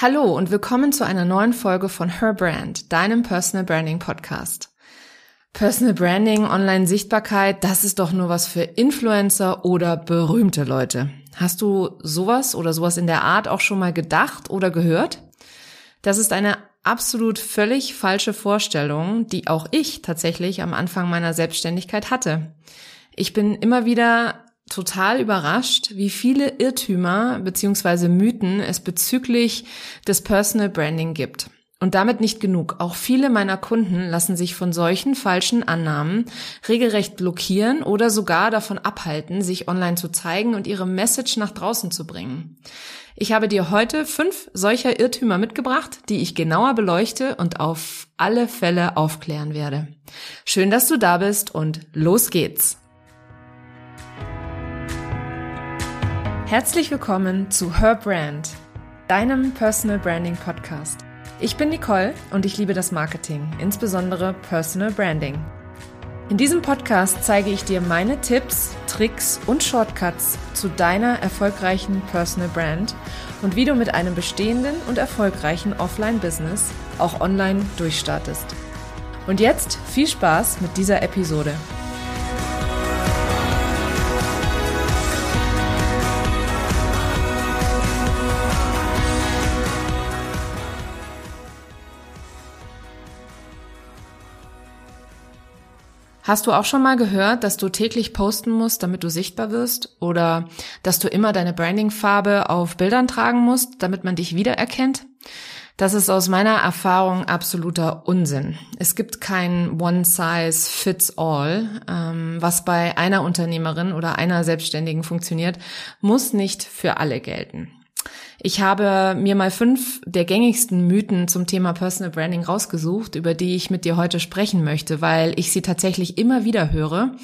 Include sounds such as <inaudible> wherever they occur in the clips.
Hallo und willkommen zu einer neuen Folge von Her Brand, deinem Personal Branding Podcast. Personal Branding, Online-Sichtbarkeit, das ist doch nur was für Influencer oder berühmte Leute. Hast du sowas oder sowas in der Art auch schon mal gedacht oder gehört? Das ist eine absolut völlig falsche Vorstellung, die auch ich tatsächlich am Anfang meiner Selbstständigkeit hatte. Ich bin immer wieder total überrascht, wie viele Irrtümer beziehungsweise Mythen es bezüglich des Personal Branding gibt. Und damit nicht genug. Auch viele meiner Kunden lassen sich von solchen falschen Annahmen regelrecht blockieren oder sogar davon abhalten, sich online zu zeigen und ihre Message nach draußen zu bringen. Ich habe dir heute fünf solcher Irrtümer mitgebracht, die ich genauer beleuchte und auf alle Fälle aufklären werde. Schön, dass du da bist und los geht's. Herzlich willkommen zu Her Brand, deinem Personal Branding Podcast. Ich bin Nicole und ich liebe das Marketing, insbesondere Personal Branding. In diesem Podcast zeige ich dir meine Tipps, Tricks und Shortcuts zu deiner erfolgreichen Personal Brand und wie du mit einem bestehenden und erfolgreichen Offline-Business auch online durchstartest. Und jetzt viel Spaß mit dieser Episode. Hast du auch schon mal gehört, dass du täglich posten musst, damit du sichtbar wirst? Oder dass du immer deine Brandingfarbe auf Bildern tragen musst, damit man dich wiedererkennt? Das ist aus meiner Erfahrung absoluter Unsinn. Es gibt kein One-Size-Fits-All. Ähm, was bei einer Unternehmerin oder einer Selbstständigen funktioniert, muss nicht für alle gelten. Ich habe mir mal fünf der gängigsten Mythen zum Thema Personal Branding rausgesucht, über die ich mit dir heute sprechen möchte, weil ich sie tatsächlich immer wieder höre.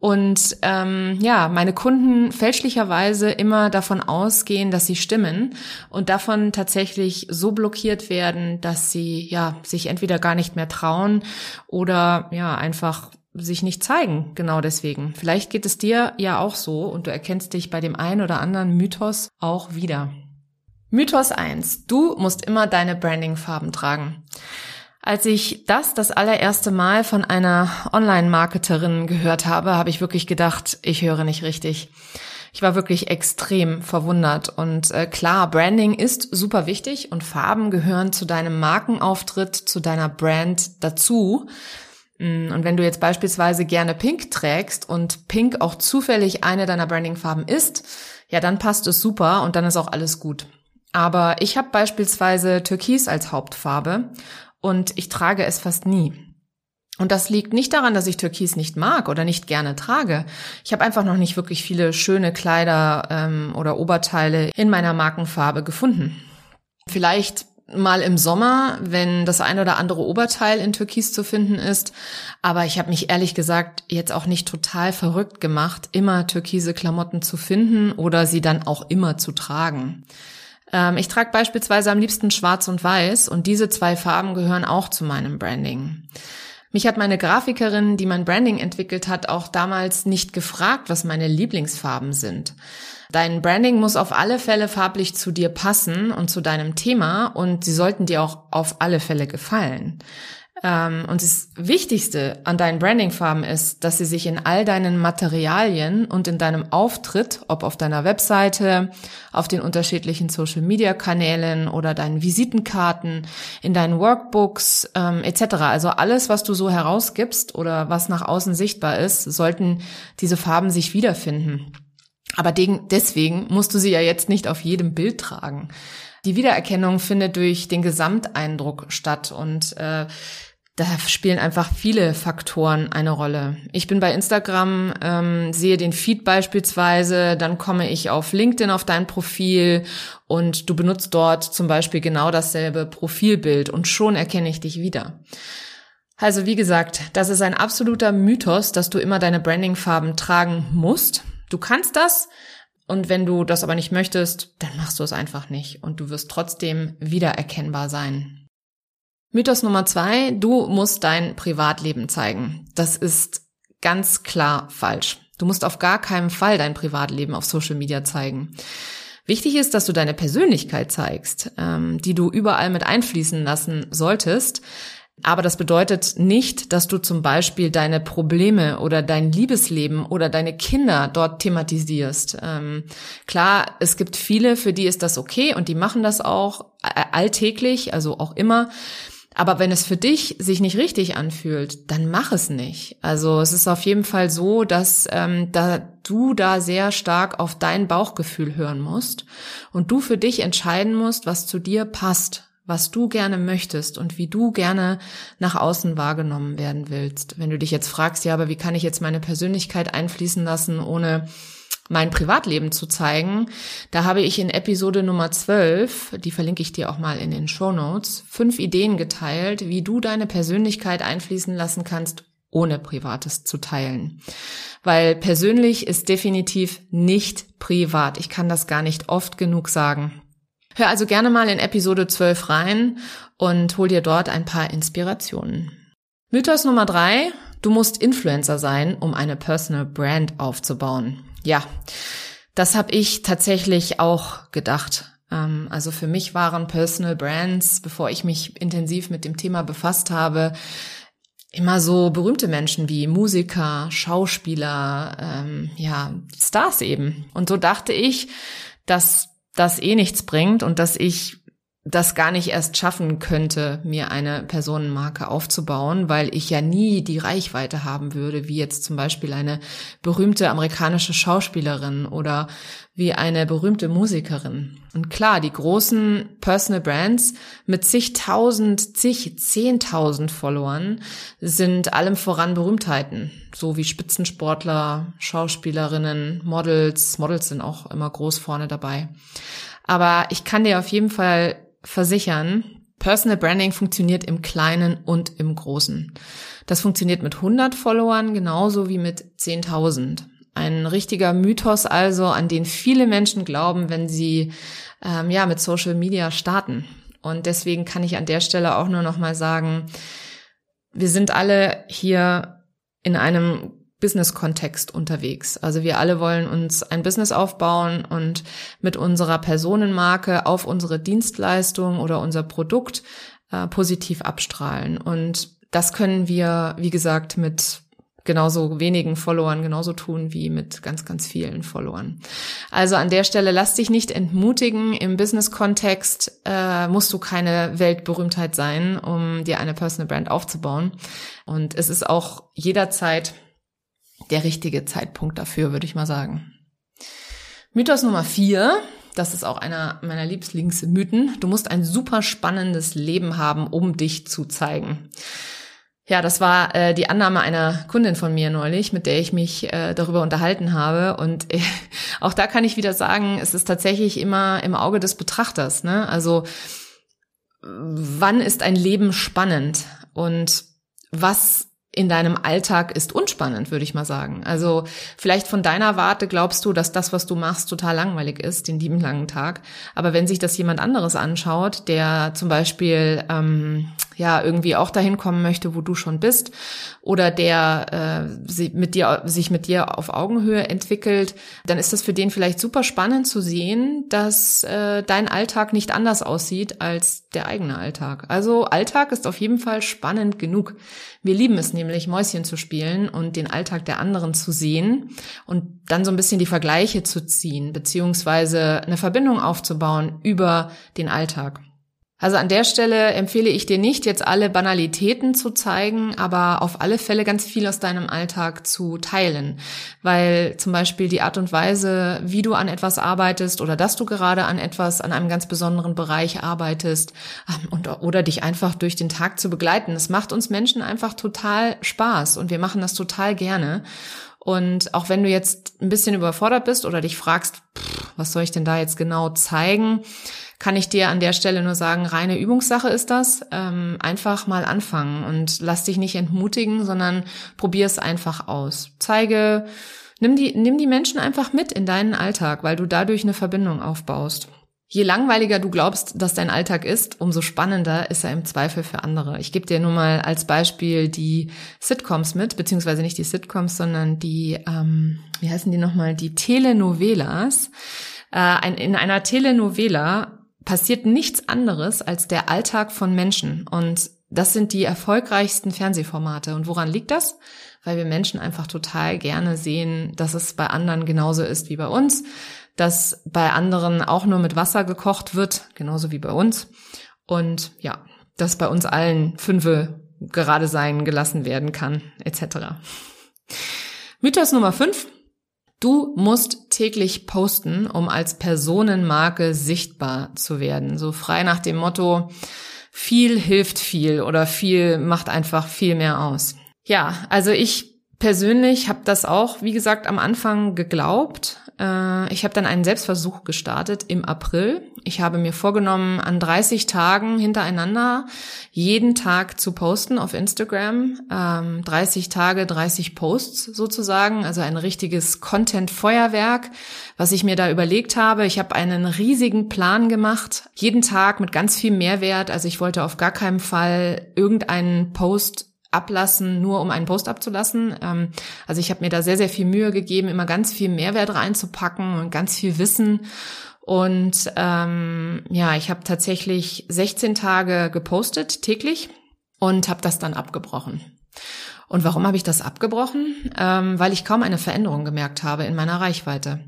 Und ähm, ja, meine Kunden fälschlicherweise immer davon ausgehen, dass sie stimmen und davon tatsächlich so blockiert werden, dass sie ja sich entweder gar nicht mehr trauen oder ja einfach sich nicht zeigen, genau deswegen. Vielleicht geht es dir ja auch so und du erkennst dich bei dem einen oder anderen Mythos auch wieder. Mythos 1. Du musst immer deine Brandingfarben tragen. Als ich das das allererste Mal von einer Online-Marketerin gehört habe, habe ich wirklich gedacht, ich höre nicht richtig. Ich war wirklich extrem verwundert und äh, klar, Branding ist super wichtig und Farben gehören zu deinem Markenauftritt, zu deiner Brand dazu. Mm, und wenn du jetzt beispielsweise gerne Pink trägst und Pink auch zufällig eine deiner Brandingfarben ist, ja, dann passt es super und dann ist auch alles gut. Aber ich habe beispielsweise Türkis als Hauptfarbe und ich trage es fast nie. Und das liegt nicht daran, dass ich Türkis nicht mag oder nicht gerne trage. Ich habe einfach noch nicht wirklich viele schöne Kleider ähm, oder Oberteile in meiner Markenfarbe gefunden. Vielleicht mal im Sommer, wenn das ein oder andere Oberteil in Türkis zu finden ist. Aber ich habe mich ehrlich gesagt jetzt auch nicht total verrückt gemacht, immer türkise Klamotten zu finden oder sie dann auch immer zu tragen. Ähm, ich trage beispielsweise am liebsten schwarz und weiß und diese zwei Farben gehören auch zu meinem Branding. Mich hat meine Grafikerin, die mein Branding entwickelt hat, auch damals nicht gefragt, was meine Lieblingsfarben sind. Dein Branding muss auf alle Fälle farblich zu dir passen und zu deinem Thema und sie sollten dir auch auf alle Fälle gefallen. Ähm, und das Wichtigste an deinen Brandingfarben ist, dass sie sich in all deinen Materialien und in deinem Auftritt, ob auf deiner Webseite, auf den unterschiedlichen Social-Media-Kanälen oder deinen Visitenkarten, in deinen Workbooks ähm, etc., also alles, was du so herausgibst oder was nach außen sichtbar ist, sollten diese Farben sich wiederfinden. Aber deswegen musst du sie ja jetzt nicht auf jedem Bild tragen. Die Wiedererkennung findet durch den Gesamteindruck statt und äh, da spielen einfach viele Faktoren eine Rolle. Ich bin bei Instagram, ähm, sehe den Feed beispielsweise, dann komme ich auf LinkedIn auf dein Profil und du benutzt dort zum Beispiel genau dasselbe Profilbild und schon erkenne ich dich wieder. Also wie gesagt, das ist ein absoluter Mythos, dass du immer deine Brandingfarben tragen musst. Du kannst das, und wenn du das aber nicht möchtest, dann machst du es einfach nicht und du wirst trotzdem wiedererkennbar sein. Mythos Nummer zwei, du musst dein Privatleben zeigen. Das ist ganz klar falsch. Du musst auf gar keinen Fall dein Privatleben auf Social Media zeigen. Wichtig ist, dass du deine Persönlichkeit zeigst, ähm, die du überall mit einfließen lassen solltest. Aber das bedeutet nicht, dass du zum Beispiel deine Probleme oder dein Liebesleben oder deine Kinder dort thematisierst. Ähm, klar, es gibt viele, für die ist das okay und die machen das auch alltäglich, also auch immer. Aber wenn es für dich sich nicht richtig anfühlt, dann mach es nicht. Also es ist auf jeden Fall so, dass ähm, da du da sehr stark auf dein Bauchgefühl hören musst und du für dich entscheiden musst, was zu dir passt, was du gerne möchtest und wie du gerne nach außen wahrgenommen werden willst. Wenn du dich jetzt fragst, ja, aber wie kann ich jetzt meine Persönlichkeit einfließen lassen, ohne mein Privatleben zu zeigen. Da habe ich in Episode Nummer 12, die verlinke ich dir auch mal in den Show Notes, fünf Ideen geteilt, wie du deine Persönlichkeit einfließen lassen kannst, ohne Privates zu teilen. Weil persönlich ist definitiv nicht privat. Ich kann das gar nicht oft genug sagen. Hör also gerne mal in Episode 12 rein und hol dir dort ein paar Inspirationen. Mythos Nummer drei. Du musst Influencer sein, um eine Personal Brand aufzubauen. Ja, das habe ich tatsächlich auch gedacht. Ähm, also für mich waren Personal Brands, bevor ich mich intensiv mit dem Thema befasst habe, immer so berühmte Menschen wie Musiker, Schauspieler, ähm, ja, Stars eben. Und so dachte ich, dass das eh nichts bringt und dass ich das gar nicht erst schaffen könnte, mir eine Personenmarke aufzubauen, weil ich ja nie die Reichweite haben würde, wie jetzt zum Beispiel eine berühmte amerikanische Schauspielerin oder wie eine berühmte Musikerin. Und klar, die großen Personal Brands mit zigtausend, zig, zehntausend Followern sind allem voran Berühmtheiten, so wie Spitzensportler, Schauspielerinnen, Models. Models sind auch immer groß vorne dabei. Aber ich kann dir auf jeden Fall versichern, Personal Branding funktioniert im Kleinen und im Großen. Das funktioniert mit 100 Followern genauso wie mit 10.000. Ein richtiger Mythos also, an den viele Menschen glauben, wenn sie ähm, ja mit Social Media starten. Und deswegen kann ich an der Stelle auch nur noch mal sagen, wir sind alle hier in einem Business-Kontext unterwegs. Also wir alle wollen uns ein Business aufbauen und mit unserer Personenmarke auf unsere Dienstleistung oder unser Produkt äh, positiv abstrahlen. Und das können wir, wie gesagt, mit genauso wenigen Followern genauso tun wie mit ganz, ganz vielen Followern. Also an der Stelle lass dich nicht entmutigen. Im Business-Kontext äh, musst du keine Weltberühmtheit sein, um dir eine Personal Brand aufzubauen. Und es ist auch jederzeit der richtige Zeitpunkt dafür, würde ich mal sagen. Mythos Nummer vier, das ist auch einer meiner Lieblingsmythen. Du musst ein super spannendes Leben haben, um dich zu zeigen. Ja, das war äh, die Annahme einer Kundin von mir neulich, mit der ich mich äh, darüber unterhalten habe. Und äh, <laughs> auch da kann ich wieder sagen, es ist tatsächlich immer im Auge des Betrachters. Ne? Also wann ist ein Leben spannend und was in deinem Alltag ist unspannend, würde ich mal sagen. Also vielleicht von deiner Warte glaubst du, dass das, was du machst, total langweilig ist, den lieben langen Tag. Aber wenn sich das jemand anderes anschaut, der zum Beispiel ähm, ja irgendwie auch dahin kommen möchte, wo du schon bist, oder der äh, mit dir, sich mit dir auf Augenhöhe entwickelt, dann ist das für den vielleicht super spannend zu sehen, dass äh, dein Alltag nicht anders aussieht als der eigene Alltag. Also Alltag ist auf jeden Fall spannend genug. Wir lieben es nämlich, Mäuschen zu spielen und den Alltag der anderen zu sehen und dann so ein bisschen die Vergleiche zu ziehen, beziehungsweise eine Verbindung aufzubauen über den Alltag. Also an der Stelle empfehle ich dir nicht, jetzt alle Banalitäten zu zeigen, aber auf alle Fälle ganz viel aus deinem Alltag zu teilen. Weil zum Beispiel die Art und Weise, wie du an etwas arbeitest oder dass du gerade an etwas, an einem ganz besonderen Bereich arbeitest ähm, und, oder dich einfach durch den Tag zu begleiten. Das macht uns Menschen einfach total Spaß und wir machen das total gerne. Und auch wenn du jetzt ein bisschen überfordert bist oder dich fragst, pff, was soll ich denn da jetzt genau zeigen, kann ich dir an der Stelle nur sagen, reine Übungssache ist das. Ähm, einfach mal anfangen und lass dich nicht entmutigen, sondern probier es einfach aus. Zeige, nimm die, nimm die Menschen einfach mit in deinen Alltag, weil du dadurch eine Verbindung aufbaust. Je langweiliger du glaubst, dass dein Alltag ist, umso spannender ist er im Zweifel für andere. Ich gebe dir nur mal als Beispiel die Sitcoms mit, beziehungsweise nicht die Sitcoms, sondern die, ähm, wie heißen die nochmal, die Telenovelas. Äh, in einer Telenovela passiert nichts anderes als der Alltag von Menschen. Und das sind die erfolgreichsten Fernsehformate. Und woran liegt das? Weil wir Menschen einfach total gerne sehen, dass es bei anderen genauso ist wie bei uns, dass bei anderen auch nur mit Wasser gekocht wird, genauso wie bei uns. Und ja, dass bei uns allen Fünfe gerade sein gelassen werden kann, etc. Mythos Nummer 5. Du musst täglich posten, um als Personenmarke sichtbar zu werden. So frei nach dem Motto, viel hilft viel oder viel macht einfach viel mehr aus. Ja, also ich persönlich habe das auch, wie gesagt, am Anfang geglaubt, äh, ich habe dann einen Selbstversuch gestartet im April. Ich habe mir vorgenommen, an 30 Tagen hintereinander jeden Tag zu posten auf Instagram. 30 ähm, Tage, 30 Posts sozusagen, also ein richtiges Content-Feuerwerk, was ich mir da überlegt habe. Ich habe einen riesigen Plan gemacht, jeden Tag mit ganz viel Mehrwert. Also ich wollte auf gar keinen Fall irgendeinen Post ablassen, nur um einen Post abzulassen. Ähm, also ich habe mir da sehr, sehr viel Mühe gegeben, immer ganz viel Mehrwert reinzupacken und ganz viel Wissen. Und ähm, ja, ich habe tatsächlich 16 Tage gepostet täglich und habe das dann abgebrochen. Und warum habe ich das abgebrochen? Ähm, weil ich kaum eine Veränderung gemerkt habe in meiner Reichweite.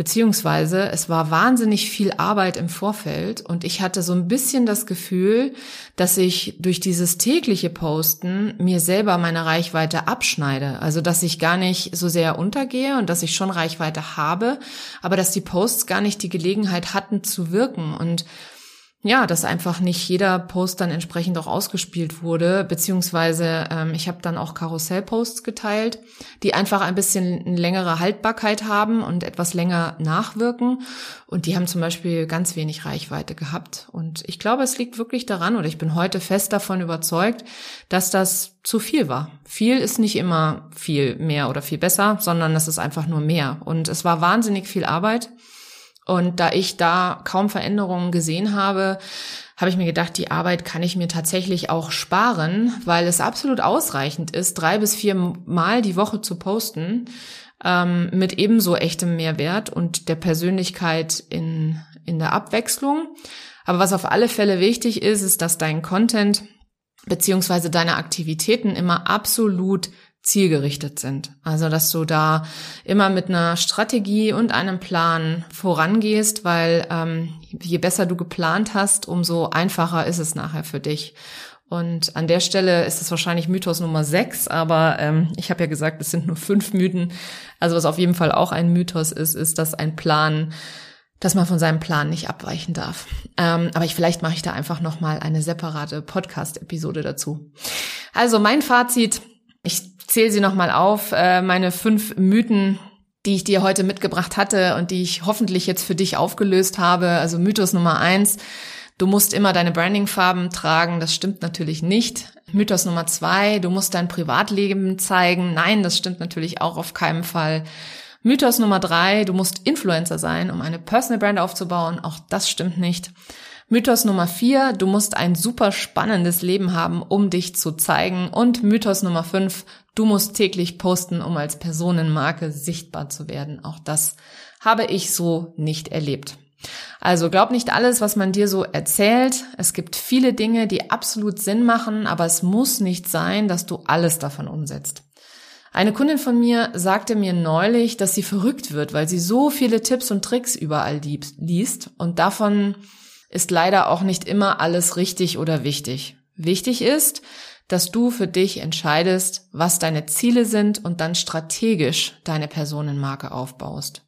Beziehungsweise es war wahnsinnig viel Arbeit im Vorfeld und ich hatte so ein bisschen das Gefühl, dass ich durch dieses tägliche Posten mir selber meine Reichweite abschneide. Also dass ich gar nicht so sehr untergehe und dass ich schon Reichweite habe, aber dass die Posts gar nicht die Gelegenheit hatten zu wirken. Und ja, dass einfach nicht jeder Post dann entsprechend auch ausgespielt wurde, beziehungsweise ähm, ich habe dann auch Karussell-Posts geteilt, die einfach ein bisschen längere Haltbarkeit haben und etwas länger nachwirken. Und die haben zum Beispiel ganz wenig Reichweite gehabt. Und ich glaube, es liegt wirklich daran, oder ich bin heute fest davon überzeugt, dass das zu viel war. Viel ist nicht immer viel mehr oder viel besser, sondern es ist einfach nur mehr. Und es war wahnsinnig viel Arbeit. Und da ich da kaum Veränderungen gesehen habe, habe ich mir gedacht, die Arbeit kann ich mir tatsächlich auch sparen, weil es absolut ausreichend ist, drei bis vier Mal die Woche zu posten ähm, mit ebenso echtem Mehrwert und der Persönlichkeit in, in der Abwechslung. Aber was auf alle Fälle wichtig ist, ist, dass dein Content beziehungsweise deine Aktivitäten immer absolut zielgerichtet sind. Also, dass du da immer mit einer Strategie und einem Plan vorangehst, weil ähm, je besser du geplant hast, umso einfacher ist es nachher für dich. Und an der Stelle ist es wahrscheinlich Mythos Nummer sechs, aber ähm, ich habe ja gesagt, es sind nur fünf Mythen. Also was auf jeden Fall auch ein Mythos ist, ist, dass ein Plan, dass man von seinem Plan nicht abweichen darf. Ähm, aber ich vielleicht mache ich da einfach noch mal eine separate Podcast-Episode dazu. Also mein Fazit: zähle sie nochmal auf, äh, meine fünf Mythen, die ich dir heute mitgebracht hatte und die ich hoffentlich jetzt für dich aufgelöst habe. Also Mythos Nummer eins, du musst immer deine Brandingfarben tragen. Das stimmt natürlich nicht. Mythos Nummer zwei, du musst dein Privatleben zeigen. Nein, das stimmt natürlich auch auf keinen Fall. Mythos Nummer drei, du musst Influencer sein, um eine Personal Brand aufzubauen. Auch das stimmt nicht. Mythos Nummer vier, du musst ein super spannendes Leben haben, um dich zu zeigen. Und Mythos Nummer fünf, du musst täglich posten, um als Personenmarke sichtbar zu werden. Auch das habe ich so nicht erlebt. Also glaub nicht alles, was man dir so erzählt. Es gibt viele Dinge, die absolut Sinn machen, aber es muss nicht sein, dass du alles davon umsetzt. Eine Kundin von mir sagte mir neulich, dass sie verrückt wird, weil sie so viele Tipps und Tricks überall liest und davon ist leider auch nicht immer alles richtig oder wichtig. Wichtig ist, dass du für dich entscheidest, was deine Ziele sind und dann strategisch deine Personenmarke aufbaust.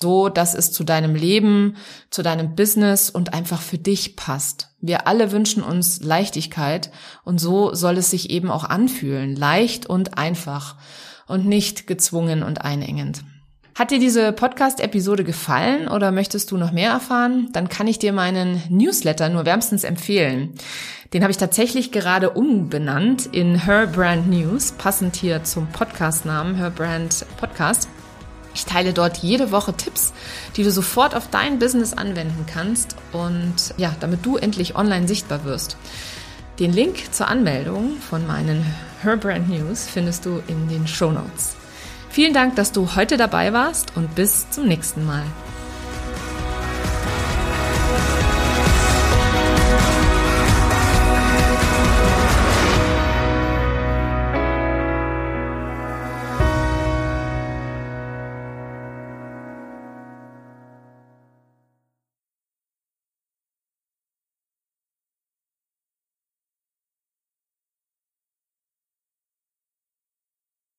So, dass es zu deinem Leben, zu deinem Business und einfach für dich passt. Wir alle wünschen uns Leichtigkeit und so soll es sich eben auch anfühlen. Leicht und einfach und nicht gezwungen und einengend. Hat dir diese Podcast-Episode gefallen oder möchtest du noch mehr erfahren? Dann kann ich dir meinen Newsletter nur wärmstens empfehlen. Den habe ich tatsächlich gerade umbenannt in Her Brand News, passend hier zum Podcast-Namen Her Brand Podcast. Ich teile dort jede Woche Tipps, die du sofort auf dein Business anwenden kannst und ja, damit du endlich online sichtbar wirst. Den Link zur Anmeldung von meinen Her Brand News findest du in den Show Notes. Vielen Dank, dass du heute dabei warst und bis zum nächsten Mal.